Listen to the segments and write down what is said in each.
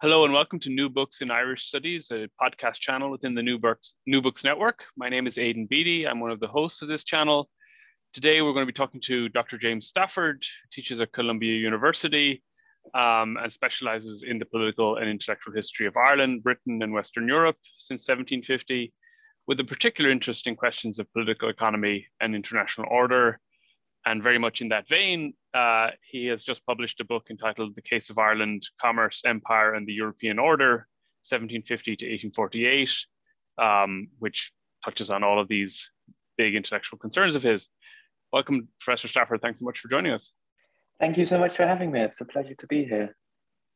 Hello and welcome to New Books in Irish Studies, a podcast channel within the New Books, New Books Network. My name is Aidan Beatty. I'm one of the hosts of this channel. Today we're going to be talking to Dr. James Stafford, who teaches at Columbia University um, and specializes in the political and intellectual history of Ireland, Britain, and Western Europe since 1750, with a particular interest in questions of political economy and international order. And very much in that vein, uh, he has just published a book entitled The Case of Ireland, Commerce, Empire, and the European Order, 1750 to 1848, um, which touches on all of these big intellectual concerns of his. Welcome, Professor Stafford. Thanks so much for joining us. Thank you so much for having me. It's a pleasure to be here.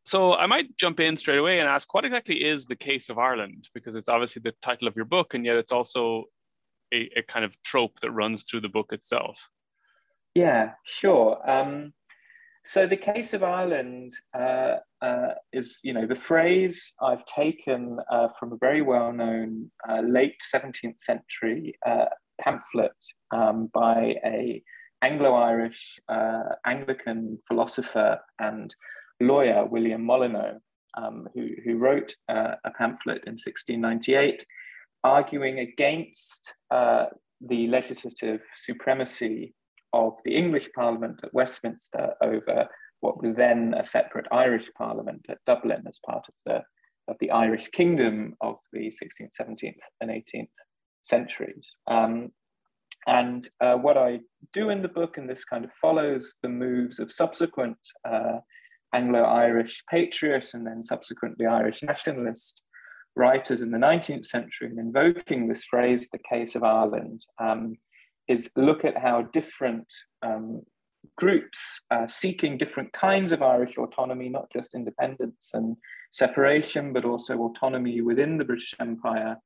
So I might jump in straight away and ask, what exactly is the case of Ireland? Because it's obviously the title of your book, and yet it's also a, a kind of trope that runs through the book itself. Yeah, sure. Um, so the case of Ireland uh, uh, is, you know, the phrase I've taken uh, from a very well-known uh, late 17th century uh, pamphlet um, by a Anglo-Irish uh, Anglican philosopher and lawyer, William Molyneux, um, who, who wrote a pamphlet in 1698 arguing against the legislative supremacy of the English Parliament at Westminster over what was then a separate Irish Parliament at Dublin as part of the, of the Irish Kingdom of the 16th, 17th, and 18th centuries. Um, and uh, what I do in the book, and this kind of follows the moves of subsequent uh, Anglo Irish patriots and then subsequently Irish nationalist writers in the 19th century, in invoking this phrase, the case of Ireland. Um, is look at how different um, groups seeking different kinds of Irish autonomy, not just independence and separation, but also autonomy within the British Empire,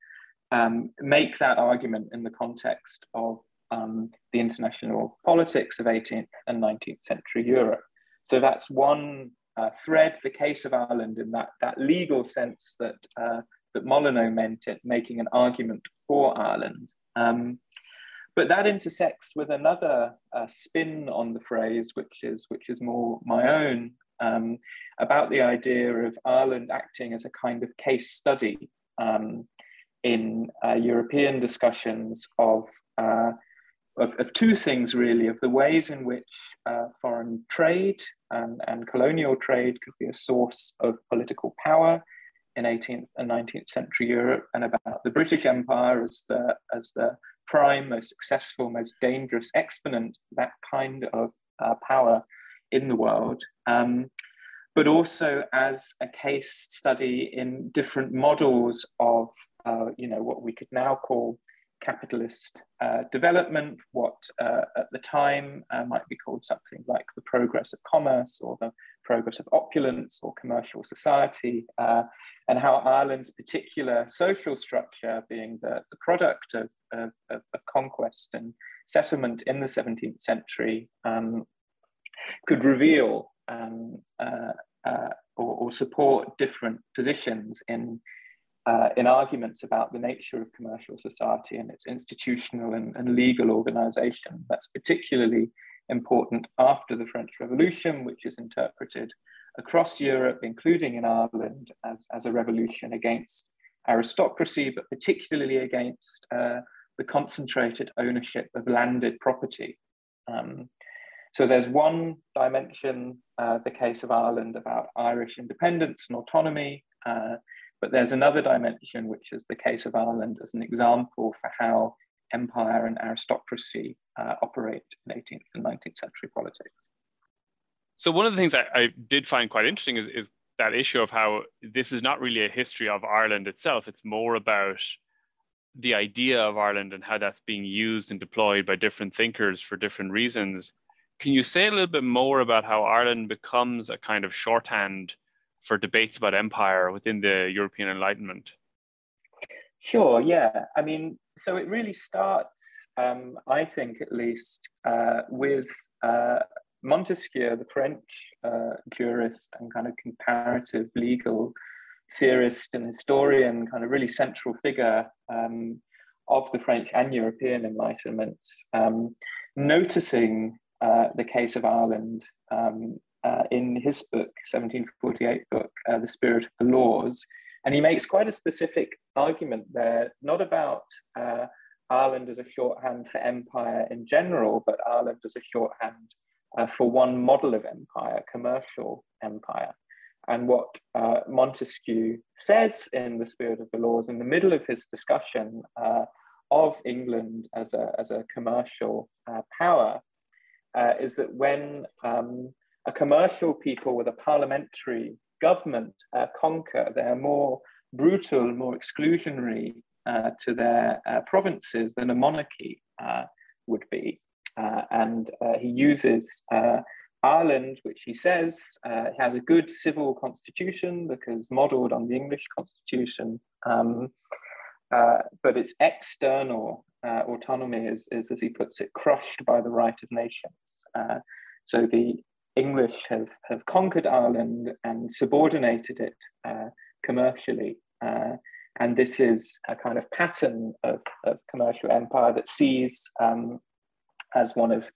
um, make that argument in the context of um, the international politics of 18th and 19th century Europe. So that's one uh, thread, the case of Ireland in that, that legal sense that, uh, that Molyneux meant it, making an argument for Ireland. Um, but that intersects with another uh, spin on the phrase, which is which is more my own, um, about the idea of Ireland acting as a kind of case study um, in uh, European discussions of, uh, of, of two things really, of the ways in which uh, foreign trade and, and colonial trade could be a source of political power in 18th and 19th century Europe, and about the British Empire as the as the prime, most successful, most dangerous exponent, that kind of uh, power in the world, um, but also as a case study in different models of, uh, you know, what we could now call capitalist uh, development, what uh, at the time uh, might be called something like the progress of commerce or the progress of opulence or commercial society, uh, and how Ireland's particular social structure, being the, the product of, of, of, conquest and settlement in the 17th century, um, could reveal um, uh, uh, or, or, support different positions in, uh, in arguments about the nature of commercial society and its institutional and, and legal organization. That's particularly important after the French Revolution, which is interpreted across Europe, including in Ireland, as, as a revolution against aristocracy, but particularly against uh, the concentrated ownership of landed property. Um, so there's one dimension, uh, the case of Ireland, about Irish independence and autonomy, uh, but there's another dimension, which is the case of Ireland as an example for how empire and aristocracy uh, operate in 18th and 19th century politics. So one of the things I, I did find quite interesting is, is that issue of how this is not really a history of Ireland itself. It's more about the idea of Ireland and how that's being used and deployed by different thinkers for different reasons. can you say a little bit more about how Ireland becomes a kind of shorthand for debates about empire within the European Enlightenment? Sure, yeah. I mean, so it really starts, um, I think at least, uh, with uh, Montesquieu, the French uh, jurist and kind of comparative legal theorist and historian, kind of really central figure um, of the French and European Enlightenment, um, noticing uh, the case of Ireland um, uh, in his book, 1748 book, uh, The Spirit of the Laws. And he makes quite a specific argument there, not about uh, Ireland as a shorthand for empire in general, but Ireland as a shorthand uh, for one model of empire, commercial empire. And what uh, Montesquieu says in The Spirit of the Laws, in the middle of his discussion uh, of England as a, as a commercial power, is that when um, a commercial people with a parliamentary government uh, conquer, they're more brutal, more exclusionary uh, to their provinces than a monarchy would be. and he uses Ireland, which he says uh, has a good civil constitution because modelled on the English constitution, um, uh, but its external uh, autonomy is, is, as he puts it, crushed by the right of nations. Uh, so the English have, have conquered Ireland and subordinated it uh, commercially. Uh, and this is a kind of pattern of, of commercial empire that sees um, as one of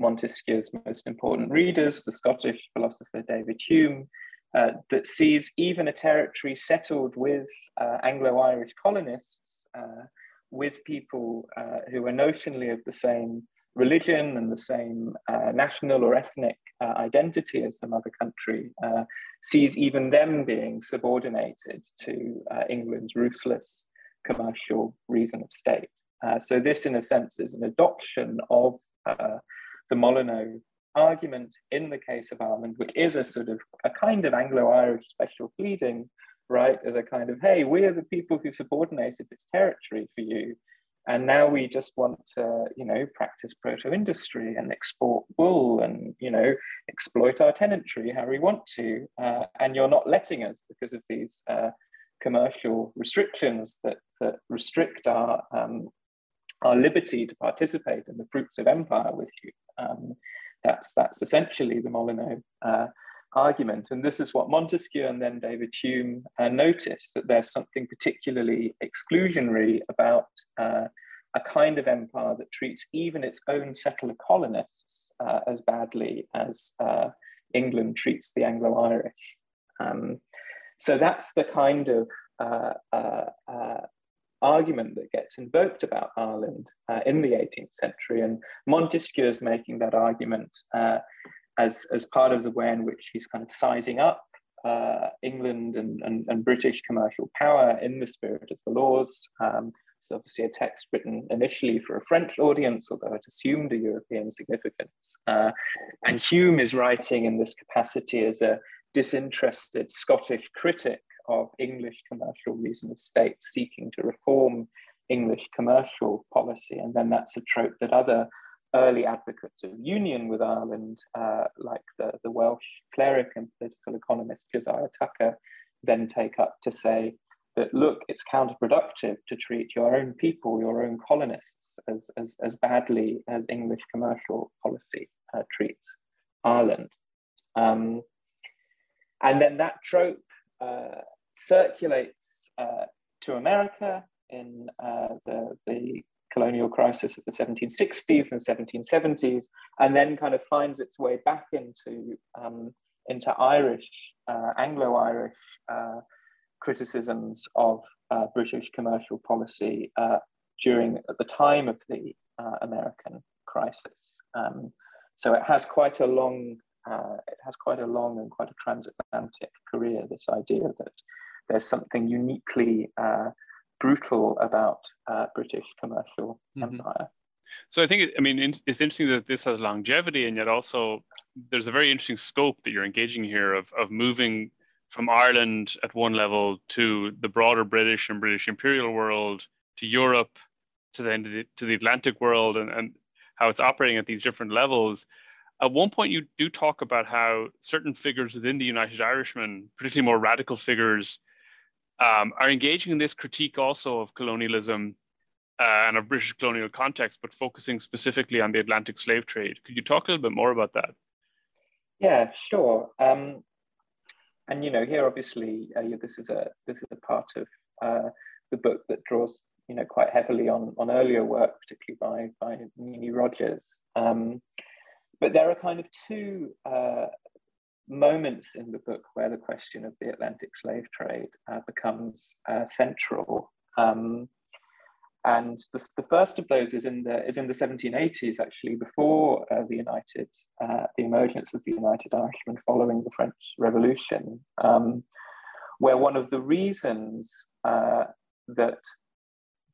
Montesquieu's most important readers, the Scottish philosopher David Hume, uh, that sees even a territory settled with uh, Anglo Irish colonists, uh, with people uh, who are notionally of the same religion and the same uh, national or ethnic uh, identity as the mother country, sees even them being subordinated to England's ruthless commercial reason of state. so, this, in a sense, is an adoption of the Molyneux argument in the case of Ireland, which is a sort of a kind of Anglo-Irish special pleading, right? As a kind of, hey, we are the people who subordinated this territory for you. And now we just want to, you know, practice proto-industry and export wool and, you know, exploit our tenantry how we want to. Uh, and you're not letting us because of these uh, commercial restrictions that, that restrict our um, our liberty to participate in the fruits of empire with you. Um, that's, that's essentially the Molyneux uh, argument. And this is what Montesquieu and then David Hume uh, notice that there's something particularly exclusionary about uh, a kind of empire that treats even its own settler colonists uh, as badly as uh, England treats the Anglo Irish. Um, so that's the kind of uh, uh, argument that gets invoked about Ireland in the 18th century. And Montesquieu is making that argument as, as part of the way in which he's kind of sizing up uh, England and, and, and, British commercial power in the spirit of the laws. Um, it's obviously a text written initially for a French audience, although it assumed a European significance. Uh, and Hume is writing in this capacity as a disinterested Scottish critic of English commercial reason of state seeking to reform English commercial policy. And then that's a trope that other early advocates of union with Ireland, uh, like the, the Welsh cleric and political economist Josiah Tucker, then take up to say that, look, it's counterproductive to treat your own people, your own colonists, as, as, as badly as English commercial policy uh, treats Ireland. Um, and then that trope uh, circulates uh, to America in uh, the, the colonial crisis of the 1760s and 1770s, and then kind of finds its way back into, um, into Irish, uh, Anglo-Irish uh, criticisms of uh, British commercial policy uh, during at the time of the American crisis. Um, so it has quite a long uh, it has quite a long and quite a transatlantic career. This idea that there's something uniquely uh, brutal about uh, British commercial mm-hmm. empire. So I think, I mean, it's interesting that this has longevity, and yet also there's a very interesting scope that you're engaging here of, of moving from Ireland at one level to the broader British and British imperial world, to Europe, to the, the, to the Atlantic world, and, and how it's operating at these different levels. At one point, you do talk about how certain figures within the United Irishmen, particularly more radical figures, um, are engaging in this critique also of colonialism uh, and of British colonial context, but focusing specifically on the Atlantic slave trade. Could you talk a little bit more about that? Yeah, sure. Um, and you know, here obviously, uh, this is a this is a part of uh, the book that draws you know quite heavily on on earlier work, particularly by by Nini Rodgers. Um, but there are kind of two uh, moments in the book where the question of the Atlantic slave trade uh, becomes uh, central. Um, and the, the, first of those is in the is in the 1780s, actually, before uh, the United, uh, the emergence of the United Irishmen following the French Revolution, um, where one of the reasons uh, that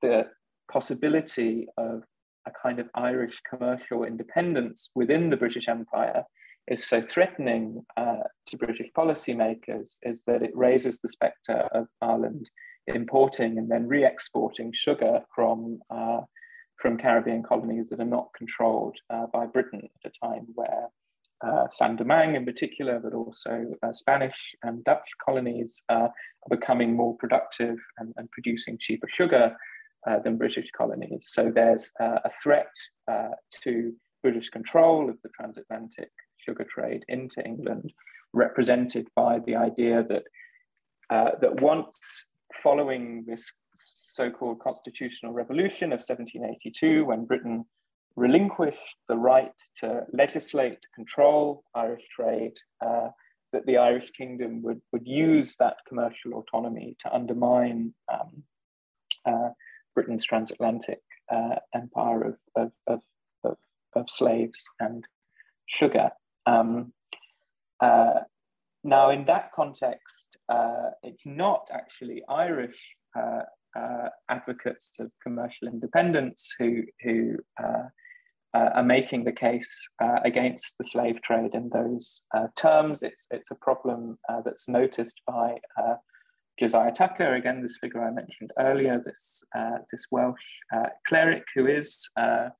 the possibility of a kind of Irish commercial independence within the British Empire is so threatening uh, to British policymakers is that it raises the spectre of Ireland importing and then re-exporting sugar from uh, from Caribbean colonies that are not controlled uh, by Britain at a time where uh, Saint-Domingue in particular, but also uh, Spanish and Dutch colonies uh, are becoming more productive and, and producing cheaper sugar uh, than British colonies. So there's a threat to British control of the transatlantic sugar trade into England, represented by the idea that uh, that once following this so-called constitutional revolution of 1782, when Britain relinquished the right to legislate, control Irish trade, uh, that the Irish kingdom would, would use that commercial autonomy to undermine um, uh, Britain's transatlantic uh, empire of, of, of, of, of, slaves and sugar. Um, uh, now, in that context, uh, it's not actually Irish uh, uh, advocates of commercial independence who, who uh, are making the case against the slave trade in those terms. It's, it's a problem that's noticed by Josiah Tucker, again, this figure I mentioned earlier, this, uh, this Welsh uh, cleric who is uh,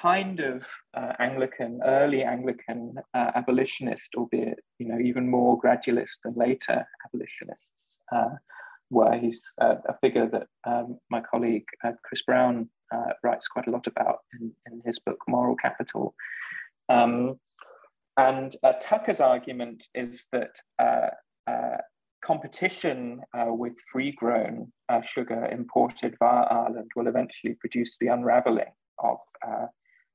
kind of uh, Anglican, early Anglican uh, abolitionist, albeit you know even more gradualist than later abolitionists, uh, where he's a figure that um, my colleague Chris Brown writes quite a lot about in, in his book Moral Capital. Um, and Tucker's argument is that uh, competition uh, with free grown uh, sugar imported via Ireland will eventually produce the unraveling of, uh,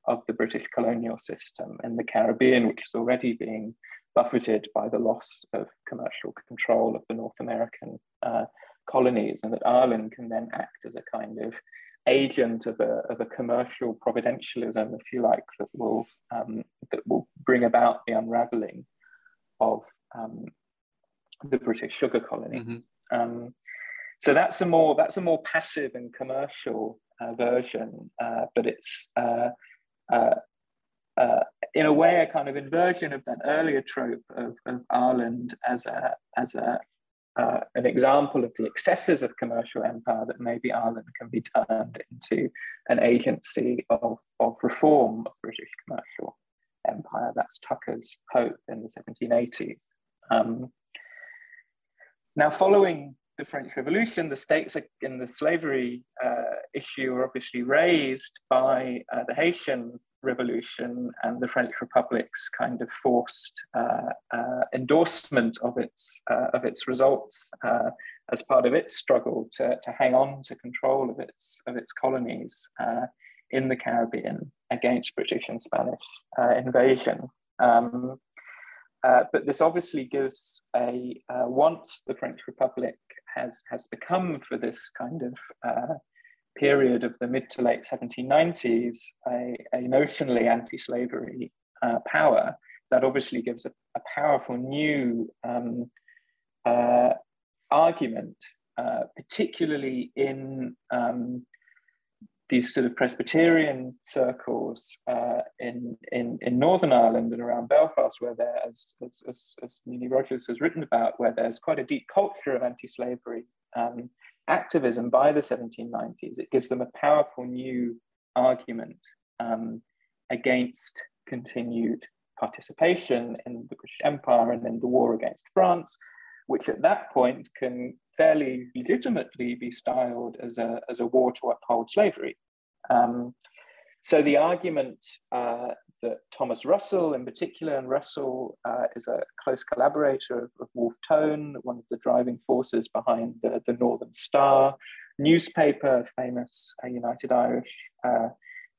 of the British colonial system in the Caribbean, which is already being buffeted by the loss of commercial control of the North American uh, colonies, and that Ireland can then act as a kind of agent of a, of a commercial providentialism, if you like, that will, um, that will bring about the unraveling of um, the British sugar colonies. Mm-hmm. Um, so that's a more that's a more passive and commercial uh, version, uh, but it's uh, uh, in a way a kind of inversion of that earlier trope of, of Ireland as a as a uh, an example of the excesses of commercial empire that maybe Ireland can be turned into an agency of, of reform of British commercial empire. That's Tucker's hope in the 1780s. Um, now, following the French Revolution, the stakes in the slavery uh, issue are obviously raised by uh, the Haitian Revolution and the French Republic's kind of forced uh, uh endorsement of its uh, of its results uh, as part of its struggle to, to hang on to control of its of its colonies in the Caribbean against British and Spanish invasion. Um, uh, but this obviously gives a, uh, once the French Republic has, has become for this kind of uh, period of the mid to late 1790s a, a notionally anti-slavery uh, power, that obviously gives a, a powerful new um, uh, argument, particularly in um, these sort of Presbyterian circles uh, in, in, in Northern Ireland and around Belfast, where there, as, as, as, as Nini Rodgers has written about, where there's quite a deep culture of anti-slavery um, activism by the 1790s. It gives them a powerful new argument um, against continued participation in the British Empire and in the war against France, which at that point can fairly legitimately be styled as a, as a war to uphold slavery. Um, so the argument uh, that Thomas Russell in particular, and Russell uh, is a close collaborator of, of, Wolfe Tone, one of the driving forces behind the, the Northern Star newspaper, famous uh, United Irish uh,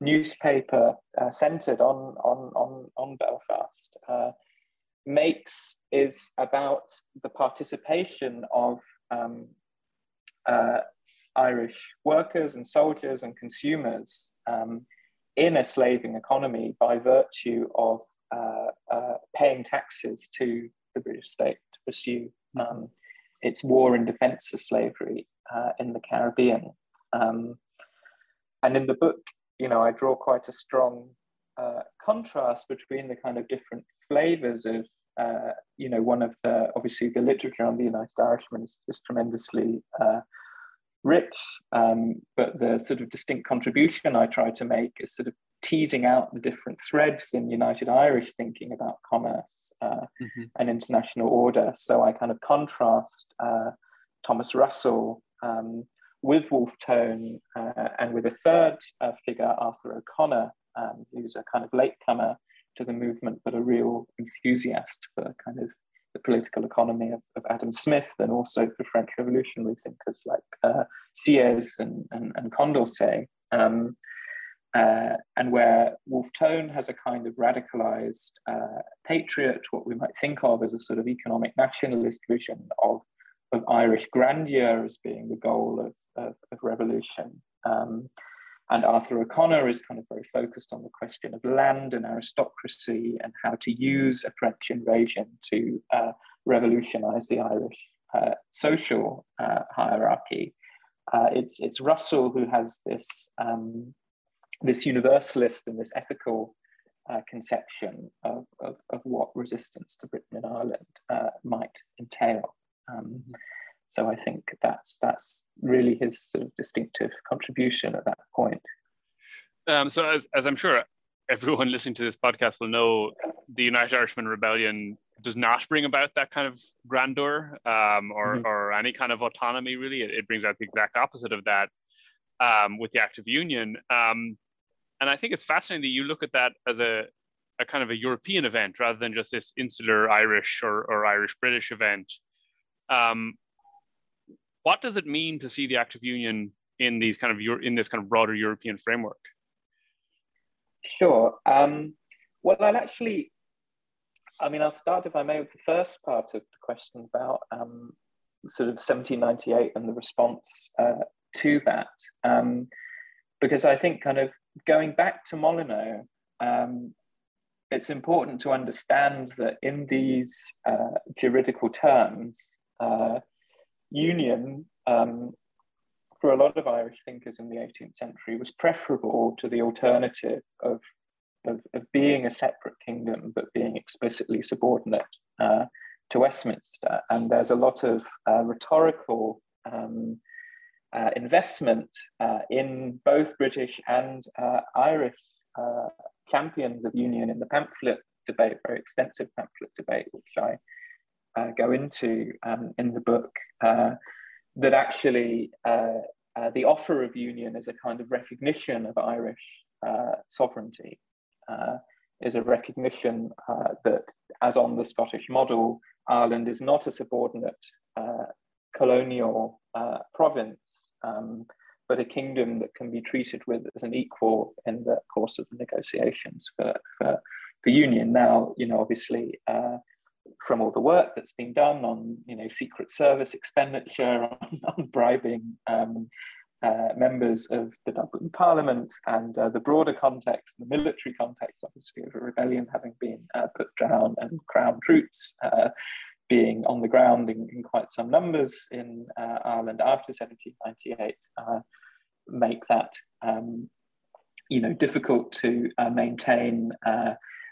newspaper uh, centered on, on, on, on Belfast, uh, makes is about the participation of um, Irish workers and soldiers and consumers um, in a slaving economy by virtue of uh, uh, paying taxes to the British state to pursue hmm. um, its war in defense of slavery uh, in the Caribbean. Um, and in the book, you know, I draw quite a strong uh, contrast between the kind of different flavors of, uh, you know, one of the, obviously the literature on the United Irishmen is, is tremendously uh, rich, um, but the sort of distinct contribution I try to make is sort of teasing out the different threads in United Irish thinking about commerce uh, mm-hmm. and international order. So I kind of contrast uh, Thomas Russell um, with Wolfe Tone uh, and with a third uh, figure, Arthur O'Connor, um, who's a kind of latecomer to the movement, but a real enthusiast for kind of the political economy of, of Adam Smith and also for French revolutionary thinkers like uh, Sieyès and, and, and Condorcet. Um, uh, and where Wolfe Tone has a kind of radicalized uh, patriot, what we might think of as a sort of economic nationalist vision of, of Irish grandeur as being the goal of, of, of revolution. Um, and Arthur O'Connor is kind of very focused on the question of land and aristocracy and how to use a French invasion to uh, revolutionize the Irish uh, social uh, hierarchy. Uh, it's, it's Russell who has this, um, this universalist and this ethical uh, conception of, of, of, what resistance to Britain and Ireland uh, might entail. Um, mm-hmm. So I think that's that's really his sort of distinctive contribution at that point. Um, so as, as I'm sure everyone listening to this podcast will know, the United Irishman Rebellion does not bring about that kind of grandeur um, or, mm-hmm. or any kind of autonomy, really. It, it, brings out the exact opposite of that um, with the Act of Union. Um, and I think it's fascinating that you look at that as a, a kind of a European event rather than just this insular Irish or, or Irish British event. What does it mean to see the Act of Union in these kind of in this kind of broader European framework? Sure. Um, well, I'll actually, I mean, I'll start, if I may, with the first part of the question about um, sort of 1798 and the response uh, to that. Um, because I think, kind of going back to Molyneux, um, it's important to understand that in these uh, juridical terms, uh, union um, for a lot of Irish thinkers in the 18th century was preferable to the alternative of, of, of being a separate kingdom but being explicitly subordinate uh, to Westminster. And there's a lot of uh, rhetorical um, uh, investment uh, in both British and uh, Irish uh, champions of union in the pamphlet debate, very extensive pamphlet debate, which I uh, go into um, in the book, uh, that actually uh, uh, the offer of union is a kind of recognition of Irish uh, sovereignty, is a recognition that, as on the Scottish model, Ireland is not a subordinate colonial province. Um, but a kingdom that can be treated with as an equal in the course of the negotiations for, for, for union. Now, you know, obviously, uh, from all the work that's been done on you know secret service expenditure on, on bribing um, uh, members of the Dublin Parliament and uh, the broader context, the military context, obviously, of a rebellion having been uh, put down and crown troops uh, being on the ground in, in quite some numbers in uh, Ireland after 1798, uh, make that um, you know difficult to maintain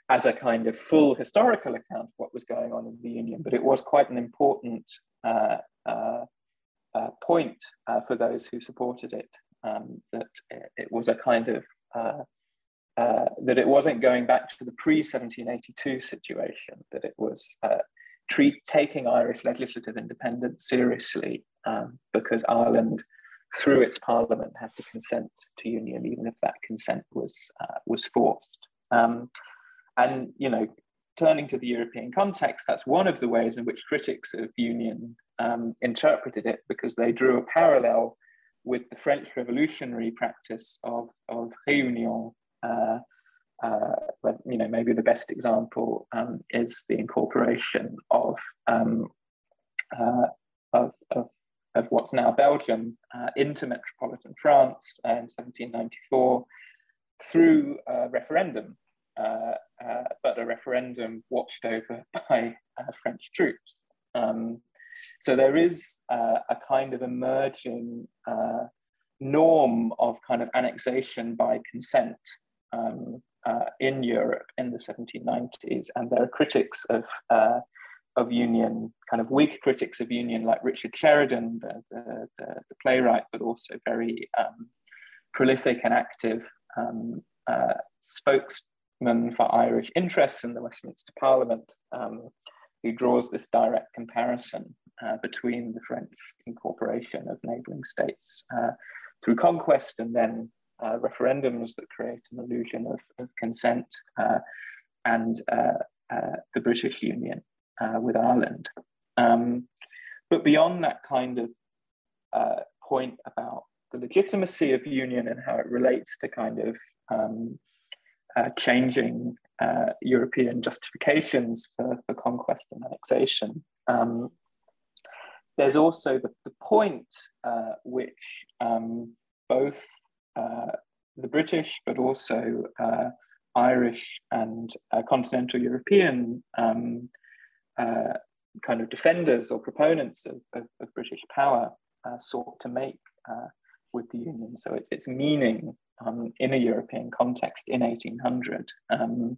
as a kind of full historical account of what was going on in the Union, but it was quite an important uh, uh, uh, point uh, for those who supported it, um, that it was a kind of uh, uh, that it wasn't going back to the pre 1782 situation, that it was treat, taking Irish legislative independence seriously um, because Ireland, through its parliament, had to consent to union, even if that consent was, was forced. Um, and, you know, turning to the European context, that's one of the ways in which critics of union um, interpreted it because they drew a parallel with the French revolutionary practice of, of réunion. Uh, uh, but you know, maybe the best example um, is the incorporation of, um, uh, of, of, of, what's now Belgium uh, into metropolitan France in 1794 through a referendum, uh, uh, but a referendum watched over by French troops. Um, so there is uh, a kind of emerging uh, norm of kind of annexation by consent um, uh, in Europe in the 1790s, and there are critics of uh, of union, kind of Whig critics of union, like Richard Sheridan, the, the, the, the playwright, but also very um, prolific and active um, uh, for Irish interests in the Westminster Parliament. Um, he draws this direct comparison uh, between the French incorporation of neighboring states uh, through conquest and then uh, referendums that create an illusion of, of consent uh, and uh, uh, the British Union with Ireland. Um, but beyond that kind of point about the legitimacy of union and how it relates to kind of um, uh, changing uh, European justifications for, for conquest and annexation. Um, there's also the, the point uh, which um, both uh, the British, but also uh, Irish and continental European um, kind of defenders or proponents of, of, of British power sought to make with the Union. So it's, its meaning um, in a European context in 1800. Um,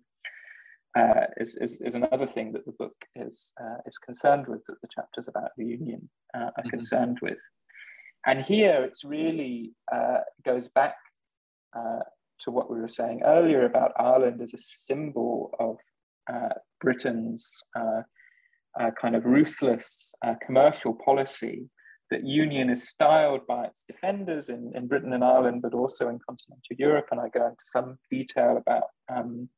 uh, is, is, is, another thing that the book is, uh, is concerned with, that the chapters about the Union uh, are mm-hmm. concerned with. And here it's really uh, goes back uh, to what we were saying earlier about Ireland as a symbol of uh, Britain's kind of ruthless commercial policy. That union is styled by its defenders in, in Britain and Ireland, but also in continental Europe. And I go into some detail about um,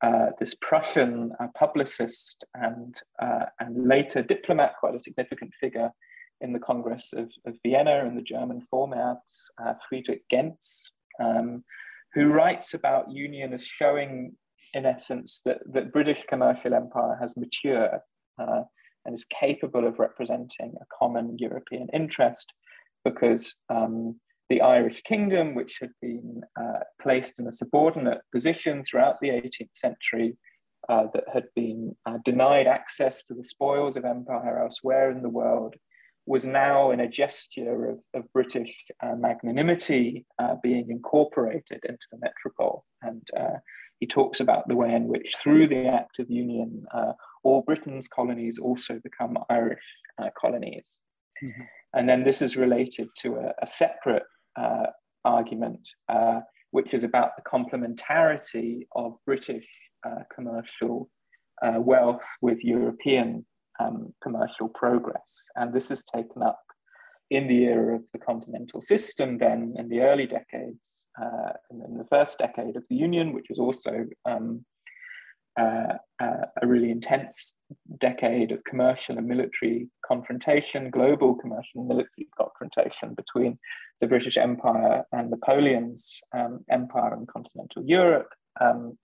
uh, this Prussian uh, publicist and, uh, and later diplomat, quite a significant figure in the Congress of, of Vienna in the German format, uh, Friedrich Gentz, um, who writes about union as showing, in essence, that, that British commercial empire has matured uh, and is capable of representing a common European interest because um, the Irish kingdom, which had been uh, placed in a subordinate position throughout the 18th century, uh, that had been uh, denied access to the spoils of empire elsewhere in the world, was now in a gesture of, of British uh, magnanimity uh, being incorporated into the metropole. And uh, he talks about the way in which, through the Act of Union, all Britain's colonies also become Irish colonies. Mm-hmm. And then this is related to a, a separate uh, argument, uh, which is about the complementarity of British uh, commercial uh, wealth with European um, commercial progress. And this is taken up in the era of the continental system, then in the early decades, uh, in the first decade of the Union, which was also um, uh, uh, a really intense decade of commercial and military confrontation, global commercial and military confrontation between the British Empire and Napoleon's um, empire in continental Europe, um,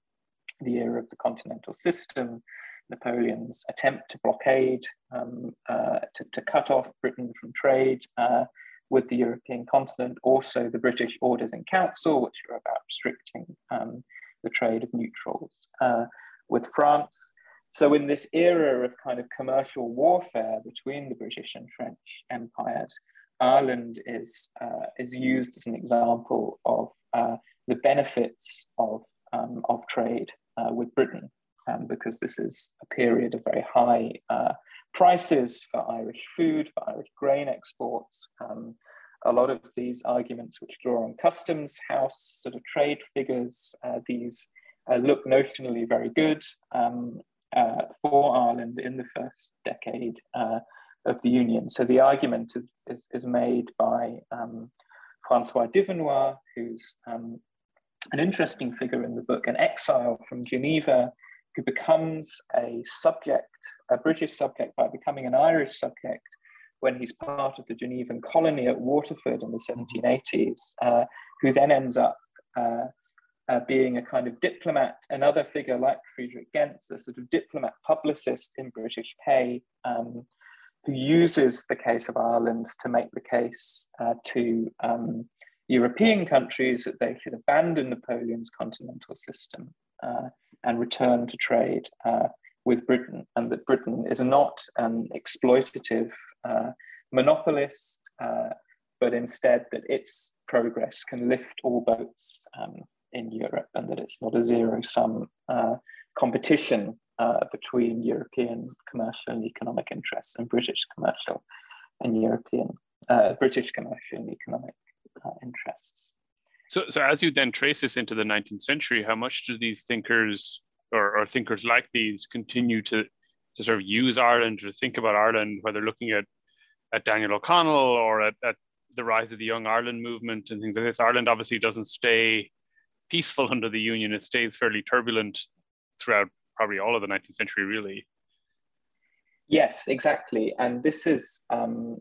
the era of the continental system, Napoleon's attempt to blockade, um, uh, to, to, cut off Britain from trade uh, with the European continent, also the British Orders in Council, which are about restricting um, the trade of neutrals uh, with France. So, in this era of kind of commercial warfare between the British and French empires, Ireland is, uh, is used as an example of uh, the benefits of, um, of trade uh, with Britain, um, because this is a period of very high uh, prices for Irish food, for Irish grain exports. Um, a lot of these arguments which draw on customs house sort of trade figures, uh, these uh, look notionally very good um, uh, for Ireland in the first decade uh, of the Union. So the argument is, is, is made by um, Francois d'Ivernois, who's um, an interesting figure in the book, an exile from Geneva who becomes a subject, a British subject by becoming an Irish subject when he's part of the Genevan colony at Waterford in the 1780s, uh, who then ends up uh, uh, being a kind of diplomat, another figure like Friedrich Gentz, a sort of diplomat publicist in British pay, um, who uses the case of Ireland to make the case uh, to um, European countries that they should abandon Napoleon's continental system uh, and return to trade uh, with Britain, and that Britain is not an exploitative uh, monopolist, uh, but instead that its progress can lift all boats um, in Europe and that it's not a zero sum uh, competition uh, between European commercial and economic interests and British commercial and European, British commercial and economic interests. So, so as you then trace this into the 19th century, how much do these thinkers or, or thinkers like these continue to, to sort of use Ireland or think about Ireland, whether looking at, at Daniel O'Connell or at, at the rise of the Young Ireland movement and things like this? Ireland obviously doesn't stay peaceful under the Union. It stays fairly turbulent throughout probably all of the 19th century, really. Yes, exactly. And this is, um,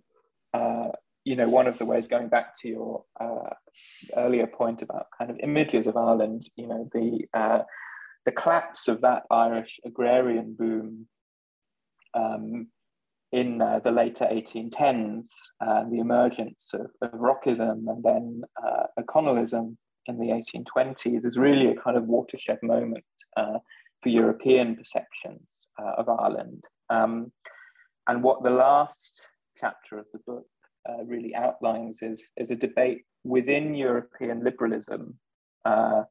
you know, one of the ways going back to your uh, earlier point about kind of images of Ireland, you know, the, uh, the collapse of that Irish agrarian boom um, in uh, the later 1810s, uh, the emergence of, of Rockism and then uh, O'Connellism in the 1820s is really a kind of watershed moment uh, for European perceptions uh, of Ireland. Um, and what the last chapter of the book uh, really outlines is, is a debate within European liberalism uh,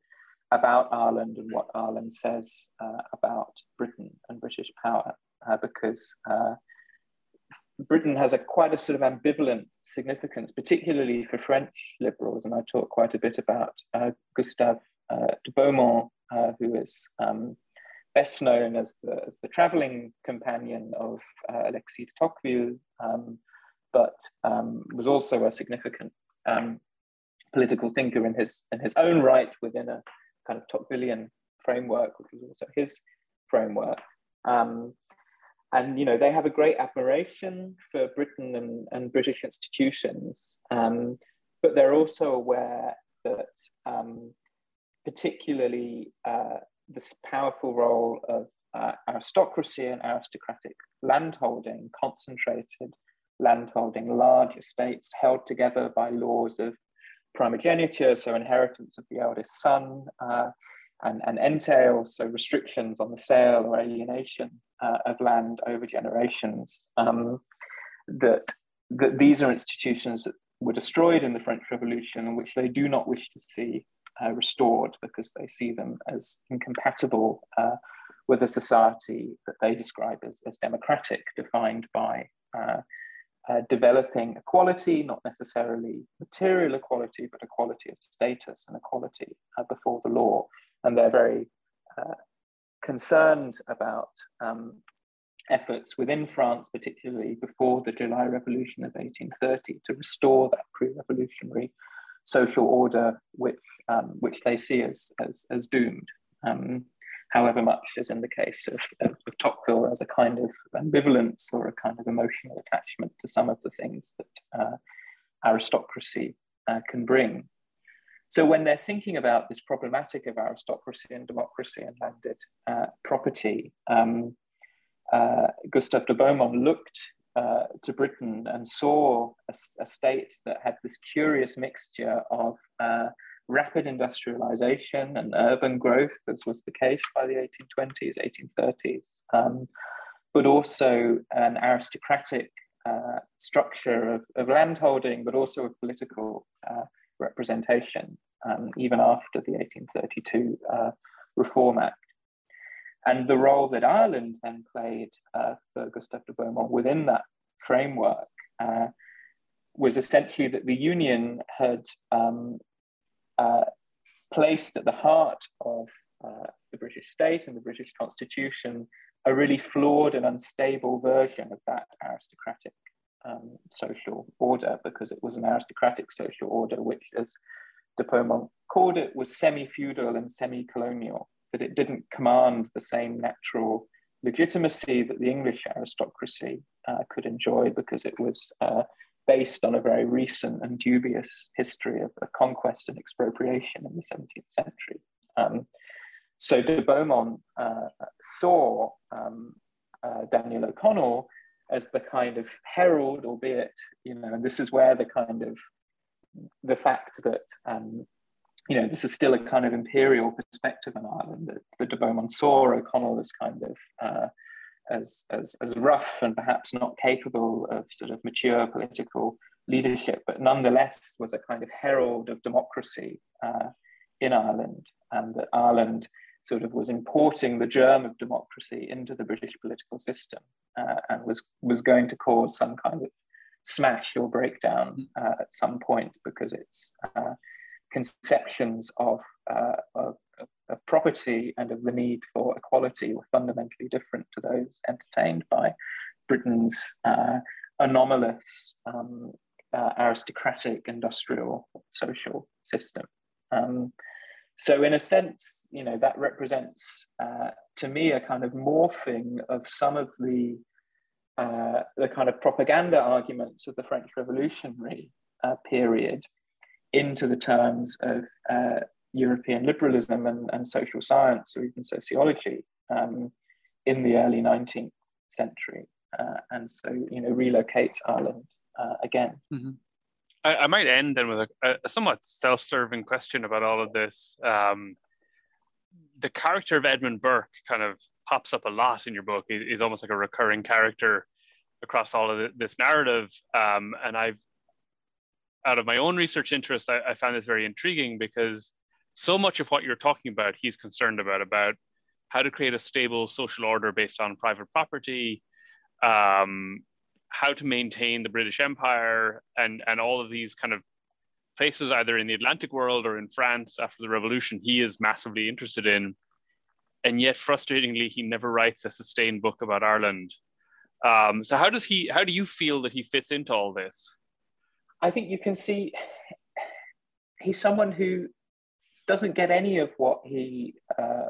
about Ireland and what Ireland says uh, about Britain and British power, uh, because Britain has a quite a sort of ambivalent significance, particularly for French liberals. And I talk quite a bit about uh, Gustave uh, de Beaumont, uh, who is um, best known as the, as the traveling companion of uh, Alexis de Tocqueville, um, but um, was also a significant um, political thinker in his, in his own right within a kind of Tocquevillian framework, which was also his framework. Um, and you know they have a great admiration for Britain and, and British institutions, um, but they're also aware that um, particularly uh, this powerful role of uh, aristocracy and aristocratic landholding, concentrated landholding, large estates held together by laws of primogeniture, so inheritance of the eldest son, uh, and, and entail, so restrictions on the sale or alienation uh, of land over generations, um, that, that these are institutions that were destroyed in the French Revolution, which they do not wish to see uh, restored because they see them as incompatible uh, with a society that they describe as, as democratic, defined by uh, developing equality, not necessarily material equality, but equality of status and equality uh, before the law and they're very uh, concerned about um, efforts within France, particularly before the July Revolution of 1830, to restore that pre-revolutionary social order, which um, which they see as as, as doomed. Um, however much, as in the case of, of, of, Tocqueville, as a kind of ambivalence or a kind of emotional attachment to some of the things that uh, aristocracy uh, can bring. So when they're thinking about this problematic of aristocracy and democracy and landed uh, property, um, uh, Gustave de Beaumont looked uh, to Britain and saw a, a, state that had this curious mixture of uh, rapid industrialization and urban growth, as was the case by the 1820s, 1830s, um, but also an aristocratic uh, structure of, of landholding, but also of political uh, representation, um, even after the 1832 uh, Reform Act. And the role that Ireland then played uh, for Gustave de Beaumont within that framework uh, was essentially that the Union had um, uh, placed at the heart of uh, the British state and the British constitution a really flawed and unstable version of that aristocratic um, social order because it was an aristocratic social order which, as de Beaumont called it, was semi-feudal and semi-colonial, that it didn't command the same natural legitimacy that the English aristocracy uh, could enjoy because it was uh, based on a very recent and dubious history of, of conquest and expropriation in the 17th century. Um, so de Beaumont uh, saw um, uh, Daniel O'Connell as the kind of herald, albeit, you know, and this is where the kind of the fact that um, you know this is still a kind of imperial perspective in Ireland that, that de Beaumont saw O'Connell as kind of uh, as, as as rough and perhaps not capable of sort of mature political leadership, but nonetheless was a kind of herald of democracy uh, in Ireland, and that Ireland sort of was importing the germ of democracy into the British political system uh, and was, was going to cause some kind of smash or breakdown mm-hmm. uh, at some point because its uh, conceptions of, uh, of, of, property and of the need for equality were fundamentally different to those entertained by Britain's uh, anomalous um, uh, aristocratic industrial social system. Um, so in a sense, you know, that represents uh, to me a kind of morphing of some of the uh, the kind of propaganda arguments of the French Revolutionary uh, period into the terms of uh, European liberalism and, and, social science or even sociology um, in the early 19th century. Uh, and so, you know, relocates Ireland uh, again. Mm-hmm. I, I, might end then with a, a, somewhat self-serving question about all of this. Um, the character of Edmund Burke kind of pops up a lot in your book. He, he's almost like a recurring character across all of this narrative. Um, and I've, out of my own research interest, I, I found this very intriguing because so much of what you're talking about, he's concerned about, about how to create a stable social order based on private property, um, how to maintain the British Empire and, and all of these kind of places either in the Atlantic world or in France after the revolution he is massively interested in. And yet frustratingly, he never writes a sustained book about Ireland. Um, so how does he, how do you feel that he fits into all this? I think you can see he's someone who doesn't get any of what he uh,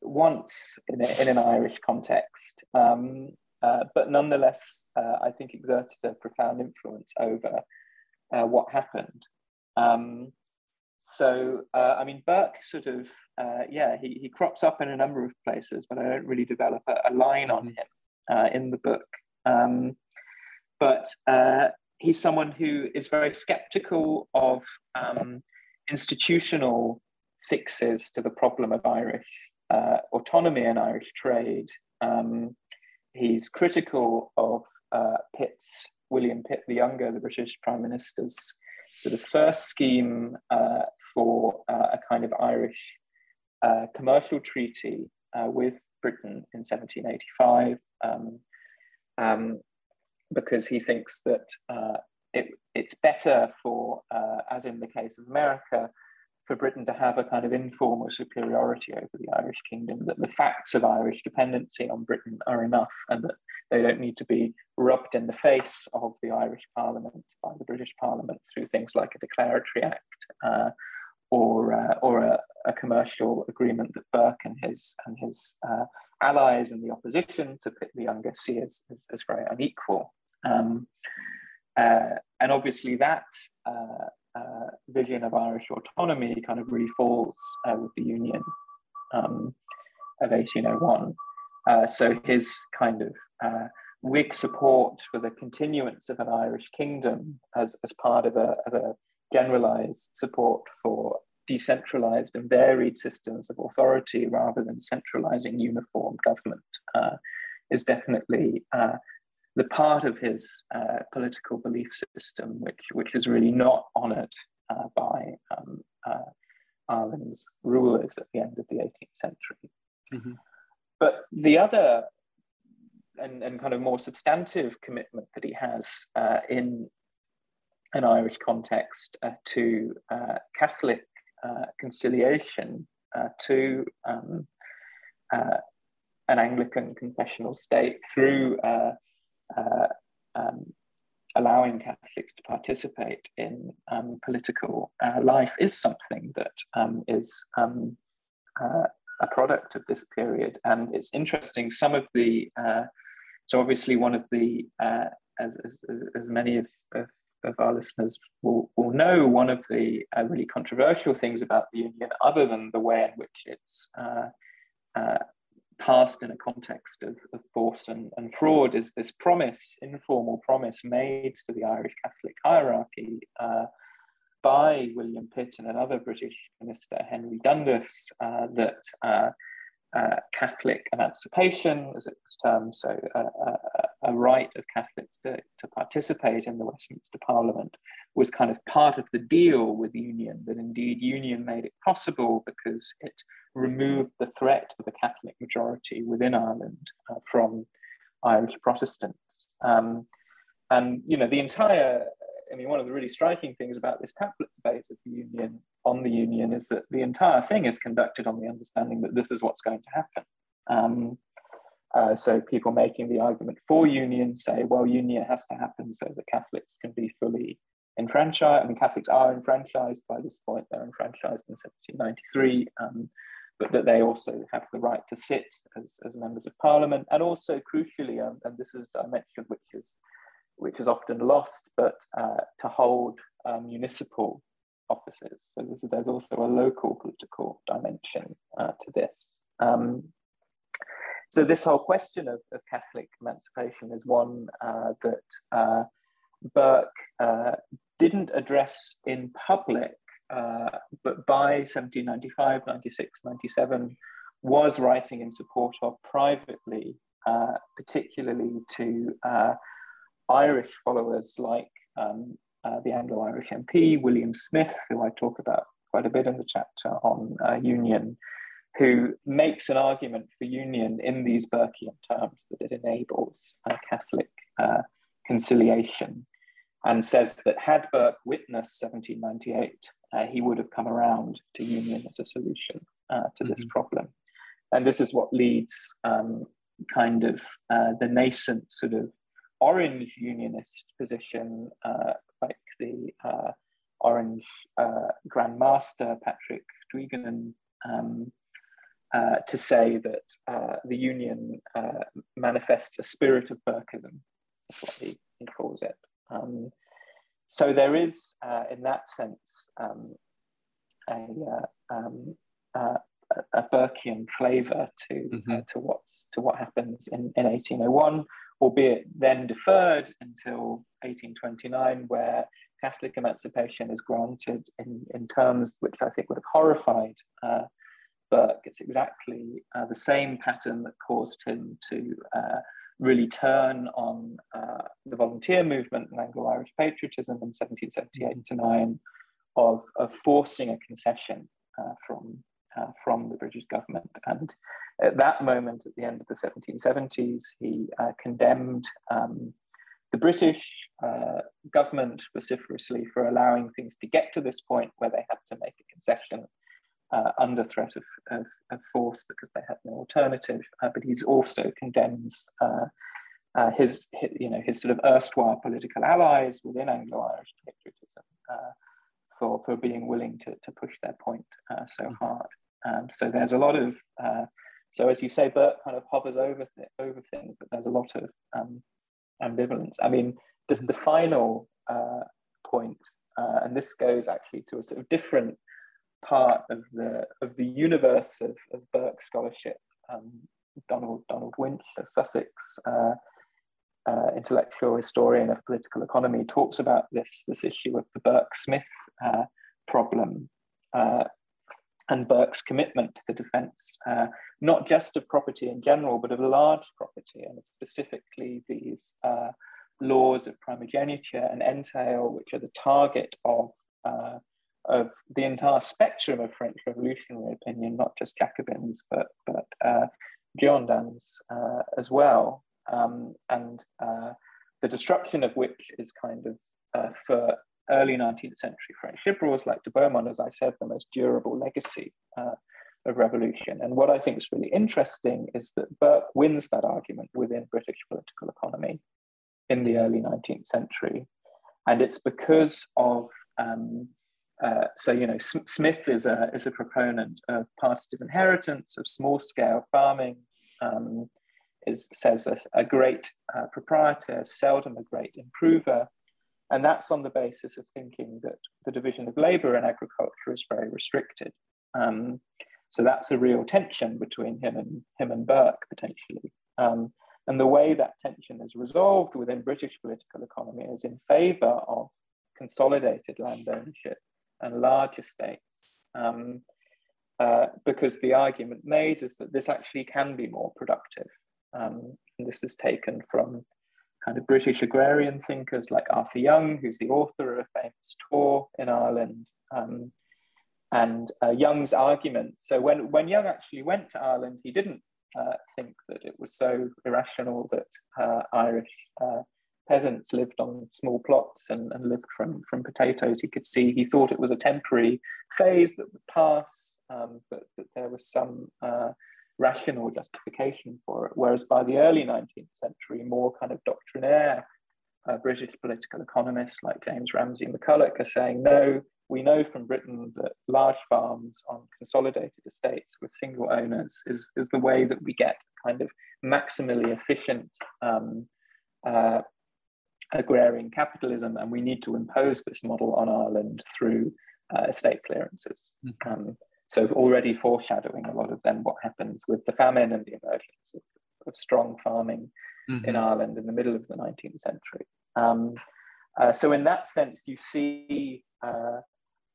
wants in, a, in, an Irish context. Um, uh, but nonetheless, uh, I think exerted a profound influence over uh, what happened. Um, so, uh, I mean, Burke sort of, uh, yeah, he, he crops up in a number of places, but I don't really develop a, a line on him in the book. Um, but he's someone who is very skeptical of um, institutional fixes to the problem of Irish uh, autonomy and Irish trade. Um, he's critical of uh, Pitt's, William Pitt the Younger, the British Prime Minister's sort of first scheme uh, for uh, a kind of Irish uh, commercial treaty uh, with Britain in 1785, um, um, because he thinks that it, it's better for, as in the case of America, for Britain to have a kind of informal superiority over the Irish kingdom, that the facts of Irish dependency on Britain are enough and that they don't need to be rubbed in the face of the Irish Parliament by the British Parliament through things like a declaratory act uh, or, uh, or a, a, commercial agreement that Burke and his, and his uh, allies in the opposition to Pitt the Younger see as, as, as very unequal. Um, uh, and obviously that uh, uh, vision of Irish autonomy kind of really falls uh, with the Union um, of 1801. Uh, so his kind of uh, Whig support for the continuance of an Irish kingdom as, as part of a, of a generalized support for decentralized and varied systems of authority rather than centralizing uniform government uh, is definitely uh, the part of his uh, political belief system which, which is really not honoured uh, by um, uh, Ireland's rulers at the end of the 18th century. Mm-hmm. But the other and, and kind of more substantive commitment that he has uh, in an Irish context uh, to uh, Catholic conciliation to um, an Anglican confessional state through uh, um, allowing Catholics to participate in um, political uh, life is something that um, is um, uh, a product of this period. And it's interesting, some of the, uh, so obviously one of the, uh, as, as, as many of, of, of, our listeners will, will know, one of the uh, really controversial things about the Union, other than the way in which it's passed in a context of, of force and, and, fraud is this promise, informal promise made to the Irish Catholic hierarchy uh, by William Pitt and another British minister, Henry Dundas, uh, that uh, uh Catholic emancipation, as it was termed, so uh, uh, a right of Catholics to, to participate in the Westminster Parliament, was kind of part of the deal with Union, that indeed Union made it possible because it removed the threat of a Catholic majority within Ireland uh, from Irish Protestants. Um, and you know the entire I mean, one of the really striking things about this pamphlet debate of the union on the union is that the entire thing is conducted on the understanding that this is what's going to happen. Um, uh, so people making the argument for union say, well, union has to happen so that Catholics can be fully enfranchised. I mean, Catholics are enfranchised by this point. They're enfranchised in 1793. Um, but that they also have the right to sit as, as members of parliament. And also, crucially, um, and this is a dimension which is, which is often lost, but uh, to hold um, municipal offices. So is, there's also a local political dimension uh, to this. Um, so this whole question of, of Catholic emancipation is one uh, that uh, Burke uh, didn't address in public uh, but by 1795, 96, 97, was writing in support of privately, particularly to Irish followers like um, uh, the Anglo Irish MP, William Smith, who I talk about quite a bit in the chapter on uh, union, who makes an argument for union in these Burkean terms that it enables Catholic conciliation and says that had Burke witnessed 1798, uh, he would have come around to union as a solution uh, to mm-hmm. this problem. And this is what leads um, kind of uh, the nascent sort of orange unionist position, uh, like the uh, orange uh, Grand Master Patrick Duigenan, um, to say that the union manifests a spirit of Burkeism. That's what he, he calls it. Um, so there is, uh, in that sense, um, a, uh, um, uh, a Burkean flavour to mm-hmm. Uh, to what's to what happens in, in 1801, albeit then deferred until 1829, where Catholic emancipation is granted in, in terms which I think would have horrified uh, Burke. It's exactly uh, the same pattern that caused him to uh, really turn on uh, the volunteer movement and Anglo-Irish patriotism in 1778 to 9 of, of forcing a concession uh, from, uh, from the British government. And at that moment, at the end of the 1770s, he uh, condemned um, the British uh, government vociferously for allowing things to get to this point where they had to make a concession uh, under threat of, of, of, force because they had no alternative. Uh, but he's also condemns uh, uh, his, his, you know, his sort of erstwhile political allies within Anglo-Irish patriotism uh, for, for being willing to, to push their point so mm-hmm. hard. Um, so there's a lot of, so as you say, Burke kind of hovers over, th- over things, but there's a lot of um, ambivalence. I mean, just mm-hmm. the final point, and this goes actually to a sort of different part of the of the universe of, of Burke scholarship. Um, Donald Donald Winch of Sussex, uh, uh, intellectual historian of political economy, talks about this this issue of the Burke Smith uh, problem uh, and Burke's commitment to the defence, uh, not just of property in general, but of large property, and specifically these uh, laws of primogeniture and entail, which are the target of of the entire spectrum of French revolutionary opinion, not just Jacobins, but but uh, Girondins uh, as well, um, and uh, the destruction of which is kind of uh, for early 19th century French liberals like de Beaumont, as I said, the most durable legacy uh, of revolution. And what I think is really interesting is that Burke wins that argument within British political economy in the early 19th century. And it's because of, um, uh, so, you know, S- Smith is a, is a proponent of partible inheritance, of small scale farming, um, is, says a, a great uh, proprietor, seldom a great improver. And that's on the basis of thinking that the division of labor in agriculture is very restricted. Um, so that's a real tension between him and him and Burke potentially. Um, and the way that tension is resolved within British political economy is in favour of consolidated land ownership and large estates. Um, uh, because the argument made is that this actually can be more productive. Um, and this is taken from kind of British agrarian thinkers like Arthur Young, who's the author of a famous tour in Ireland, um, and uh, Young's argument. So when, when Young actually went to Ireland, he didn't uh, think that it was so irrational that uh, Irish uh, peasants lived on small plots and, and, lived from, from potatoes. He could see, he thought it was a temporary phase that would pass, um, but that there was some uh, rational justification for it. Whereas by the early 19th century, more kind of doctrinaire uh, British political economists like James Ramsay McCulloch are saying, no, we know from Britain that large farms on consolidated estates with single owners is, is the way that we get kind of maximally efficient um, uh, agrarian capitalism, and we need to impose this model on Ireland through uh, estate clearances. Mm-hmm. Um, so already foreshadowing a lot of then what happens with the famine and the emergence of, of strong farming mm-hmm. in Ireland in the middle of the 19th century. Um, uh, so in that sense, you see uh,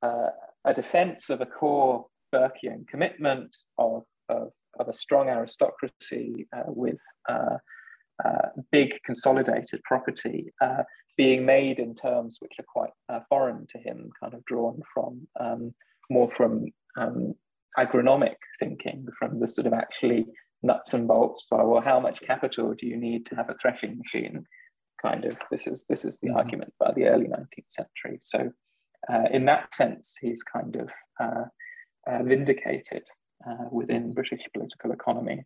uh, a defense of a core Burkean commitment of, of, of a strong aristocracy uh, with uh, uh, big consolidated property being made in terms which are quite foreign to him, kind of drawn from um, more from um, agronomic thinking, from the sort of actually nuts and bolts. Well, how much capital do you need to have a threshing machine? Kind of. This is this is the mm-hmm. argument by the early 19th century. So uh, in that sense, he's kind of uh, uh, vindicated uh, within British political economy.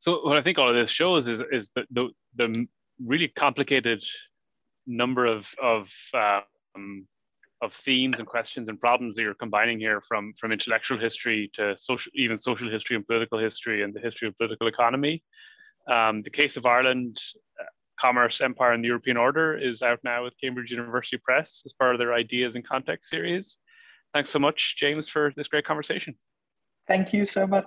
So what I think all of this shows is is the the, the really complicated number of of um, of themes and questions and problems that you're combining here from from intellectual history to social even social history and political history and the history of political economy. Um, the case of Ireland Commerce, Empire, and the European Order is out now with Cambridge University Press as part of their Ideas and Context series. Thanks so much, James, for this great conversation. Thank you so much.